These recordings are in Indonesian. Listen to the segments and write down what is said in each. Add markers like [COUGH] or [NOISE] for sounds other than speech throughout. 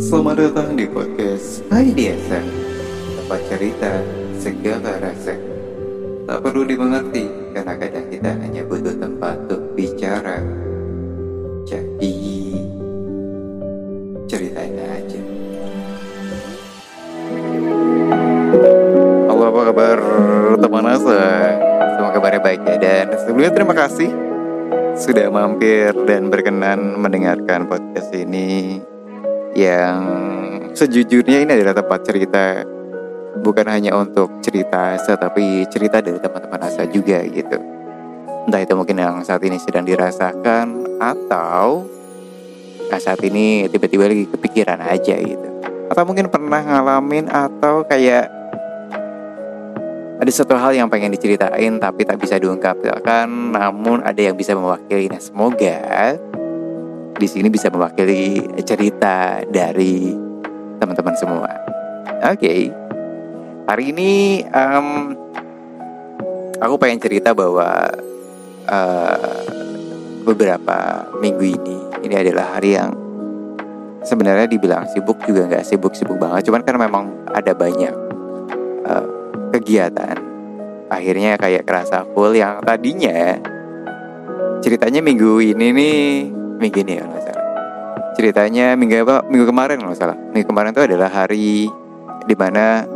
Selamat datang di podcast IDSM Tempat cerita segala rasa. Tak perlu dimengerti Karena kadang kita hanya butuh tempat untuk bicara. Jadi Ceritain aja. Halo apa kabar? Teman asa. Semoga kabarnya baik ya. Dan sebelumnya terima kasih Sudah mampir dan berkenan mendengarkan podcast ini yang sejujurnya ini adalah tempat cerita bukan hanya untuk cerita asa tapi cerita dari teman-teman asa juga gitu. Entah itu mungkin yang saat ini sedang dirasakan atau nah saat ini tiba-tiba lagi kepikiran aja gitu. Atau mungkin pernah ngalamin atau kayak ada satu hal yang pengen diceritain tapi tak bisa diungkapkan namun ada yang bisa mewakili nah semoga di sini bisa mewakili cerita dari teman-teman semua. Oke, okay. hari ini um, aku pengen cerita bahwa uh, beberapa minggu ini ini adalah hari yang sebenarnya dibilang sibuk juga nggak sibuk-sibuk banget, cuman kan memang ada banyak uh, kegiatan. Akhirnya kayak kerasa full yang tadinya ceritanya minggu ini nih minggu ini ya salah. Ceritanya minggu apa? Minggu kemarin nggak salah. Minggu kemarin itu adalah hari di mana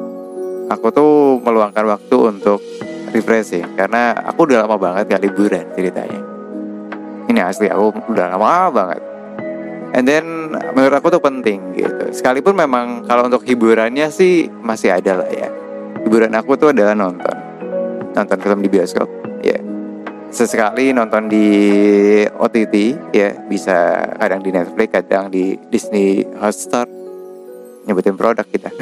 aku tuh meluangkan waktu untuk refreshing. Karena aku udah lama banget gak liburan ceritanya. Ini asli aku udah lama banget. And then menurut aku tuh penting gitu. Sekalipun memang kalau untuk hiburannya sih masih ada lah ya. Hiburan aku tuh adalah nonton. Nonton film di bioskop sesekali nonton di OTT ya bisa kadang di Netflix kadang di Disney Hotstar. Nyebutin produk kita. [LAUGHS]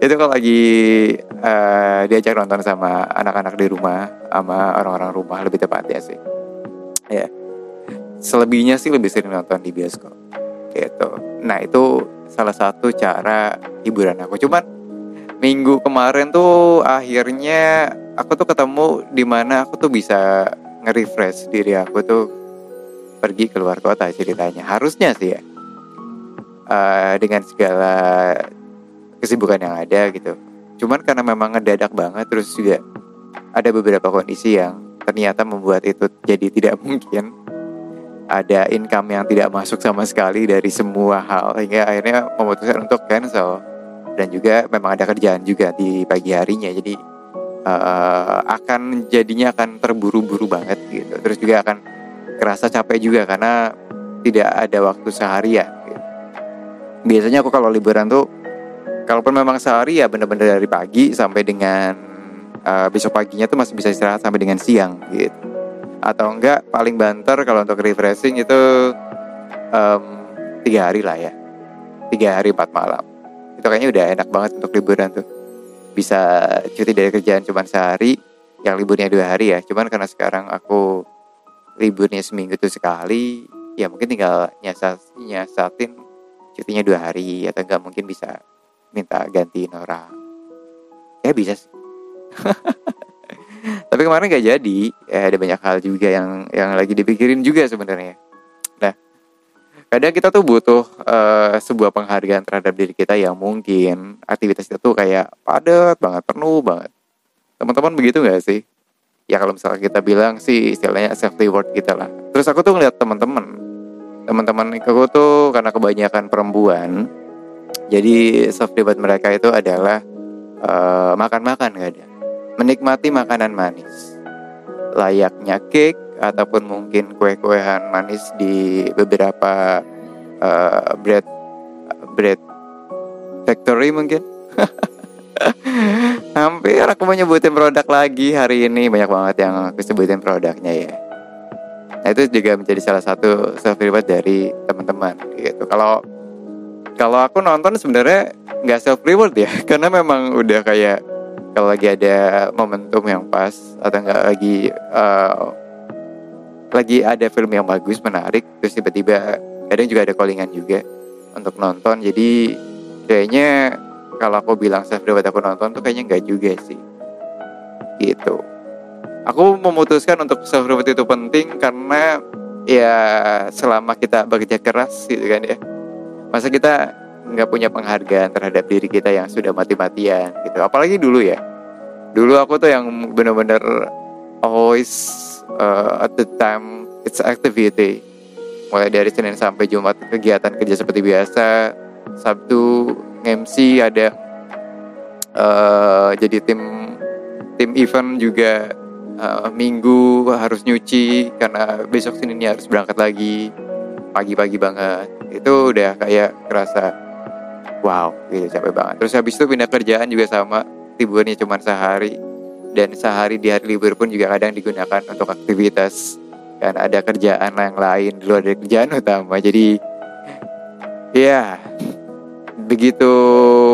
Itu kalau lagi uh, diajak nonton sama anak-anak di rumah sama orang-orang rumah lebih tepatnya sih. Ya. Selebihnya sih lebih sering nonton di bioskop. Gitu. Nah itu salah satu cara hiburan aku. Cuman minggu kemarin tuh akhirnya aku tuh ketemu di mana aku tuh bisa nge-refresh diri aku tuh pergi keluar kota ceritanya. Harusnya sih ya. Uh, dengan segala kesibukan yang ada gitu. Cuman karena memang ngedadak banget terus juga ada beberapa kondisi yang ternyata membuat itu jadi tidak [LAUGHS] mungkin. Ada income yang tidak masuk sama sekali dari semua hal hingga akhirnya memutuskan untuk cancel. Dan juga memang ada kerjaan juga di pagi harinya jadi uh, akan jadinya akan terburu-buru banget gitu. Terus juga akan kerasa capek juga karena tidak ada waktu seharian gitu. biasanya aku kalau liburan tuh kalaupun memang sehari ya bener-bener dari pagi sampai dengan uh, besok paginya tuh masih bisa istirahat sampai dengan siang gitu. Atau enggak paling banter kalau untuk refreshing itu um, tiga hari lah ya. Tiga hari empat malam. Itu kayaknya udah enak banget untuk liburan tuh bisa cuti dari kerjaan cuma sehari yang liburnya dua hari ya. Cuman karena sekarang aku liburnya seminggu tuh sekali ya mungkin tinggal nyasat nyasatin cutinya dua hari atau enggak mungkin bisa minta gantiin orang. Ya bisa sih. [LAUGHS] Tapi kemarin gak jadi. Ya ada banyak hal juga yang yang lagi dipikirin juga sebenarnya kadang kita tuh butuh uh, sebuah penghargaan terhadap diri kita yang mungkin aktivitas kita tuh kayak padat banget penuh banget. Teman-teman begitu nggak sih? Ya kalau misalnya kita bilang sih istilahnya self reward kita lah. Terus aku tuh ngeliat teman-teman teman-teman aku tuh karena kebanyakan perempuan jadi self reward mereka itu adalah uh, makan-makan gak ada. Menikmati makanan manis. Layaknya cake ataupun mungkin kue-kuean manis di beberapa uh, bread bread factory mungkin. [LAUGHS] Hampir aku mau nyebutin produk lagi hari ini. Banyak banget yang aku sebutin produknya ya. Nah itu juga menjadi salah satu self reward dari teman-teman gitu. Kalau kalau aku nonton sebenarnya nggak self reward ya. [LAUGHS] Karena memang udah kayak kalau lagi ada momentum yang pas atau nggak lagi uh, lagi ada film yang bagus menarik terus tiba-tiba kadang juga ada callingan juga untuk nonton. Jadi kayaknya kalau aku bilang self reward aku nonton tuh kayaknya nggak juga sih. Gitu. Aku memutuskan untuk self reward itu penting karena ya selama kita bekerja keras gitu kan ya. Masa kita nggak punya penghargaan terhadap diri kita yang sudah mati-matian gitu. Apalagi dulu ya. Dulu aku tuh yang bener-bener always uh, at the time it's activity mulai dari Senin sampai Jumat kegiatan kerja seperti biasa. Sabtu MC ada uh, jadi tim tim event juga. Uh, Minggu harus nyuci karena besok Senin harus berangkat lagi. Pagi-pagi banget. Itu udah kayak kerasa wow gitu capek banget. Terus habis itu pindah kerjaan juga sama liburnya cuma sehari dan sehari di hari libur pun juga kadang digunakan untuk aktivitas kan ada kerjaan yang lain di luar dari kerjaan utama. Jadi ya begitu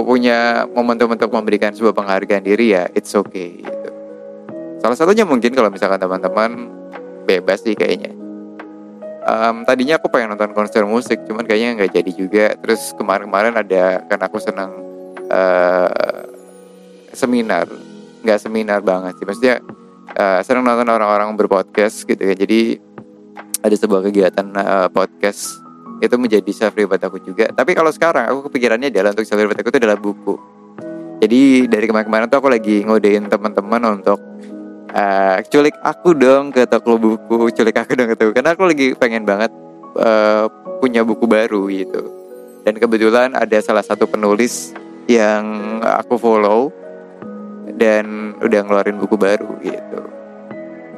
punya momentum untuk memberikan sebuah penghargaan diri ya it's okay gitu. salah satunya mungkin kalau misalkan teman-teman bebas sih kayaknya. Um, tadinya aku pengen nonton konser musik cuman kayaknya nggak jadi juga. Terus kemarin-kemarin ada kan aku senang uh, seminar nggak seminar banget sih. Maksudnya uh, senang nonton orang-orang berpodcast gitu ya. Jadi ada sebuah kegiatan uh, podcast itu menjadi self reward aku juga. Tapi kalau sekarang aku kepikirannya adalah untuk self reward aku itu adalah buku. Jadi dari kemarin-kemarin tuh aku lagi ngodein teman-teman untuk uh, culik aku dong ke toko buku culik aku dong ke toko karena aku lagi pengen banget uh, punya buku baru gitu. Dan kebetulan ada salah satu penulis yang aku follow dan udah ngeluarin buku baru gitu.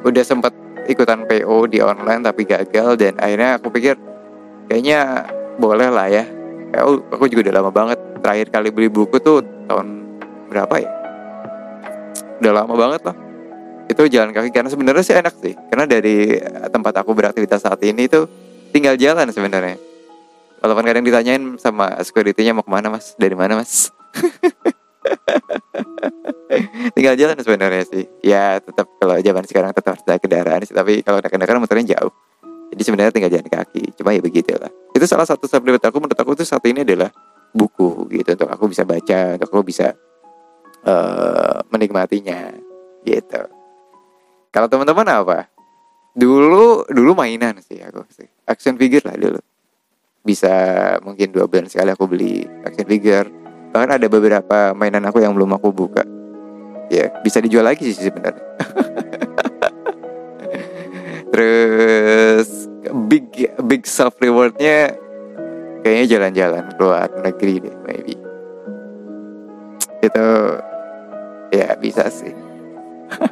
Udah sempat ikutan PO di online tapi gagal dan akhirnya aku pikir kayaknya boleh lah ya. Aku, aku juga udah lama banget terakhir kali beli buku tuh tahun berapa ya? Udah lama banget lah. Itu jalan kaki karena sebenarnya sih enak sih. Karena dari tempat aku beraktivitas saat ini tuh tinggal jalan sebenarnya. Walaupun kadang ditanyain sama security-nya mau ke mana mas? Dari mana mas [LAUGHS] tinggal jalan sebenarnya sih. Ya tetap kalau zaman sekarang tetap ada kendaraan sih tapi kalau ada kendaraan motornya jauh. Jadi sebenarnya tinggal jalan kaki cuma ya begitu lah itu salah satu supplement aku menurut aku tuh saat ini adalah buku gitu untuk aku bisa baca untuk aku bisa uh, menikmatinya gitu. Kalau teman-teman apa? Dulu dulu mainan sih aku sih. Action figure lah dulu. Bisa mungkin dua bulan sekali aku beli action figure. Bahkan ada beberapa mainan aku yang belum aku buka ya bisa dijual lagi sih sebenarnya. [LAUGHS] Terus big big self rewardnya kayaknya jalan-jalan keluar negeri deh maybe. Itu ya bisa sih. [LAUGHS]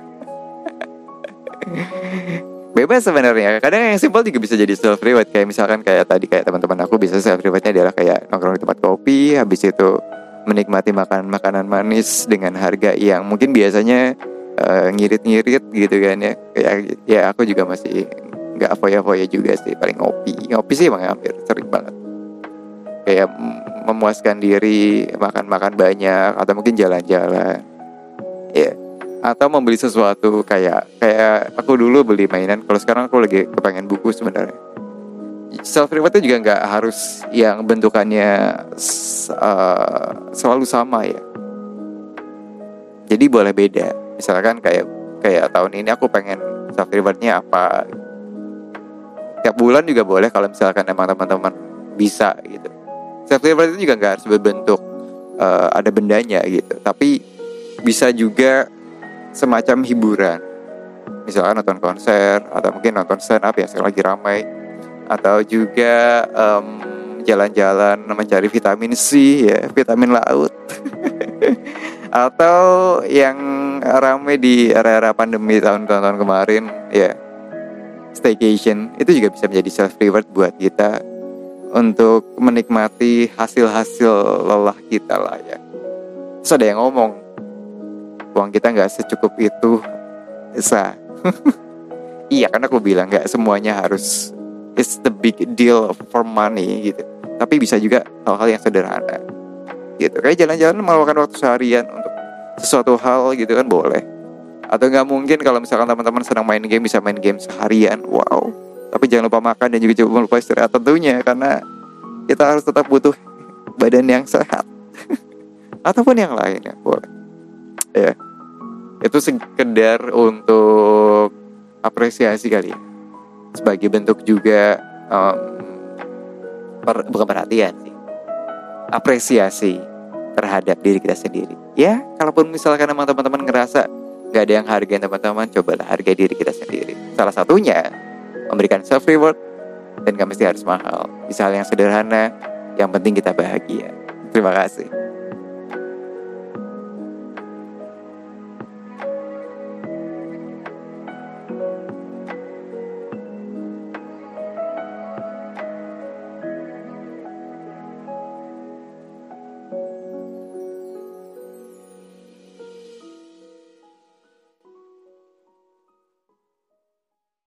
Bebas sebenarnya. Kadang yang simpel juga bisa jadi self reward. Kayak misalkan kayak tadi kayak teman-teman aku bisa self rewardnya adalah kayak nongkrong di tempat kopi habis itu menikmati makan makanan manis dengan harga yang mungkin biasanya uh, ngirit-ngirit gitu kan ya. Ya ya aku juga masih nggak foya-foya juga sih paling ngopi. Ngopi sih emang hampir sering banget. Kayak memuaskan diri makan-makan banyak atau mungkin jalan-jalan. Ya yeah. atau membeli sesuatu kayak kayak aku dulu beli mainan. Kalau sekarang aku lagi kepengen buku sebenarnya self reward itu juga nggak harus yang bentukannya uh, selalu sama ya. Jadi boleh beda. Misalkan kayak kayak tahun ini aku pengen self rewardnya apa? Tiap bulan juga boleh kalau misalkan emang teman-teman bisa gitu. Self reward itu juga nggak harus berbentuk uh, ada bendanya gitu. Tapi bisa juga semacam hiburan. Misalkan nonton konser atau mungkin nonton stand up ya sekarang lagi ramai atau juga um, jalan-jalan mencari vitamin C ya vitamin laut. [LAUGHS] Atau yang ramai di era-era pandemi tahun-tahun kemarin ya staycation. Itu juga bisa menjadi self reward buat kita untuk menikmati hasil-hasil lelah kita lah ya. Terus ada yang ngomong uang kita nggak secukup itu bisa [LAUGHS] iya karena aku bilang nggak semuanya harus it's the big deal for money gitu. Tapi bisa juga hal-hal yang sederhana gitu. Kayak jalan-jalan meluangkan waktu seharian untuk sesuatu hal gitu kan boleh. Atau nggak mungkin kalau misalkan teman-teman sedang main game bisa main game seharian wow. Tapi jangan lupa makan dan juga jangan lupa istirahat tentunya karena kita harus tetap butuh badan yang sehat. [LAUGHS] Ataupun yang lain ya boleh. Ya. Itu sekedar untuk apresiasi kali ya sebagai bentuk juga um, per, bukan perhatian sih apresiasi terhadap diri kita sendiri. Ya kalaupun misalkan emang teman-teman ngerasa gak ada yang hargain teman-teman cobalah hargai diri kita sendiri. Salah satunya memberikan self reward dan gak mesti harus mahal. Bisa yang sederhana yang penting kita bahagia. Terima kasih